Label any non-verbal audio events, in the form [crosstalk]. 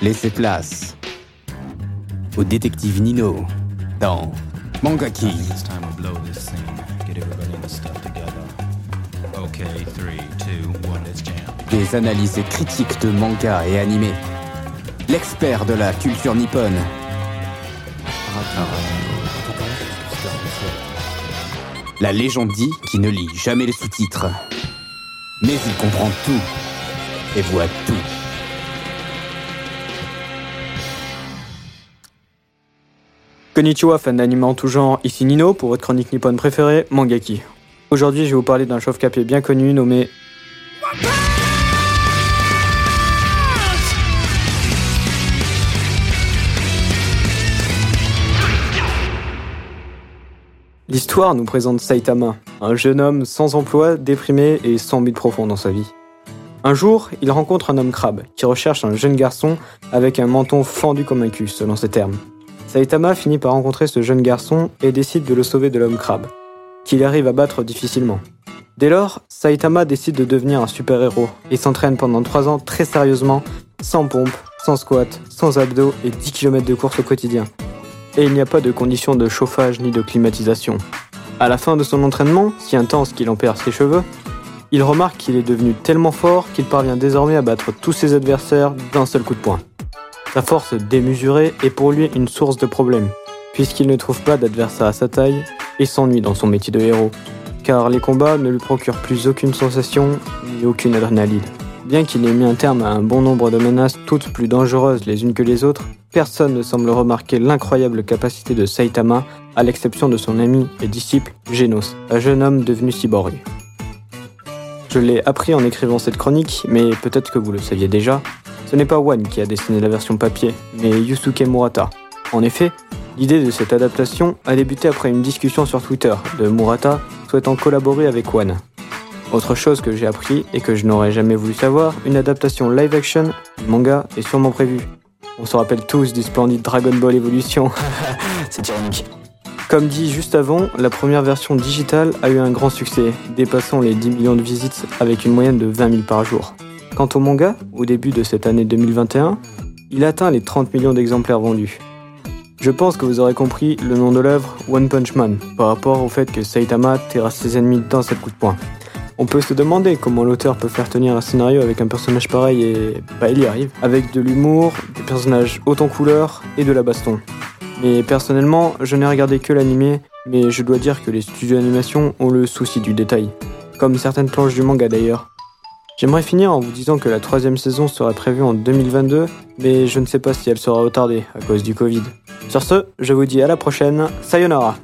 Laissez place au détective Nino dans Manga King. Des analyses critiques de manga et animés. L'expert de la culture nippone. La légende dit qu'il ne lit jamais les sous-titres. Mais il comprend tout et voit tout. Konnichiwa, fan d'anime en tout genre, ici Nino pour votre chronique nippone préférée, Mangaki. Aujourd'hui, je vais vous parler d'un chauve-capé bien connu nommé L'histoire nous présente Saitama, un jeune homme sans emploi, déprimé et sans but profond dans sa vie. Un jour, il rencontre un homme crabe qui recherche un jeune garçon avec un menton fendu comme un cul, selon ses termes. Saitama finit par rencontrer ce jeune garçon et décide de le sauver de l'homme crabe, qu'il arrive à battre difficilement. Dès lors, Saitama décide de devenir un super-héros et s'entraîne pendant 3 ans très sérieusement, sans pompe, sans squat, sans abdos et 10 km de course au quotidien. Et il n'y a pas de conditions de chauffage ni de climatisation. À la fin de son entraînement, si intense qu'il en perd ses cheveux, il remarque qu'il est devenu tellement fort qu'il parvient désormais à battre tous ses adversaires d'un seul coup de poing. Sa force démesurée est pour lui une source de problèmes, puisqu'il ne trouve pas d'adversaire à sa taille et s'ennuie dans son métier de héros, car les combats ne lui procurent plus aucune sensation ni aucune adrénaline. Bien qu'il ait mis un terme à un bon nombre de menaces, toutes plus dangereuses les unes que les autres, personne ne semble remarquer l'incroyable capacité de Saitama, à l'exception de son ami et disciple Genos, un jeune homme devenu cyborg. Je l'ai appris en écrivant cette chronique, mais peut-être que vous le saviez déjà, ce n'est pas One qui a dessiné la version papier, mais Yusuke Murata. En effet, l'idée de cette adaptation a débuté après une discussion sur Twitter de Murata souhaitant collaborer avec One. Autre chose que j'ai appris et que je n'aurais jamais voulu savoir, une adaptation live action du manga est sûrement prévue. On se rappelle tous du splendide Dragon Ball Evolution. [laughs] [laughs] C'est ironique. Comme dit juste avant, la première version digitale a eu un grand succès, dépassant les 10 millions de visites avec une moyenne de 20 000 par jour. Quant au manga, au début de cette année 2021, il atteint les 30 millions d'exemplaires vendus. Je pense que vous aurez compris le nom de l'œuvre One Punch Man par rapport au fait que Saitama terrasse ses ennemis d'un seul coup de poing. On peut se demander comment l'auteur peut faire tenir un scénario avec un personnage pareil et bah il y arrive, avec de l'humour, des personnages haut en couleur et de la baston. Mais personnellement, je n'ai regardé que l'animé, mais je dois dire que les studios d'animation ont le souci du détail, comme certaines planches du manga d'ailleurs. J'aimerais finir en vous disant que la troisième saison serait prévue en 2022, mais je ne sais pas si elle sera retardée à cause du Covid. Sur ce, je vous dis à la prochaine, sayonara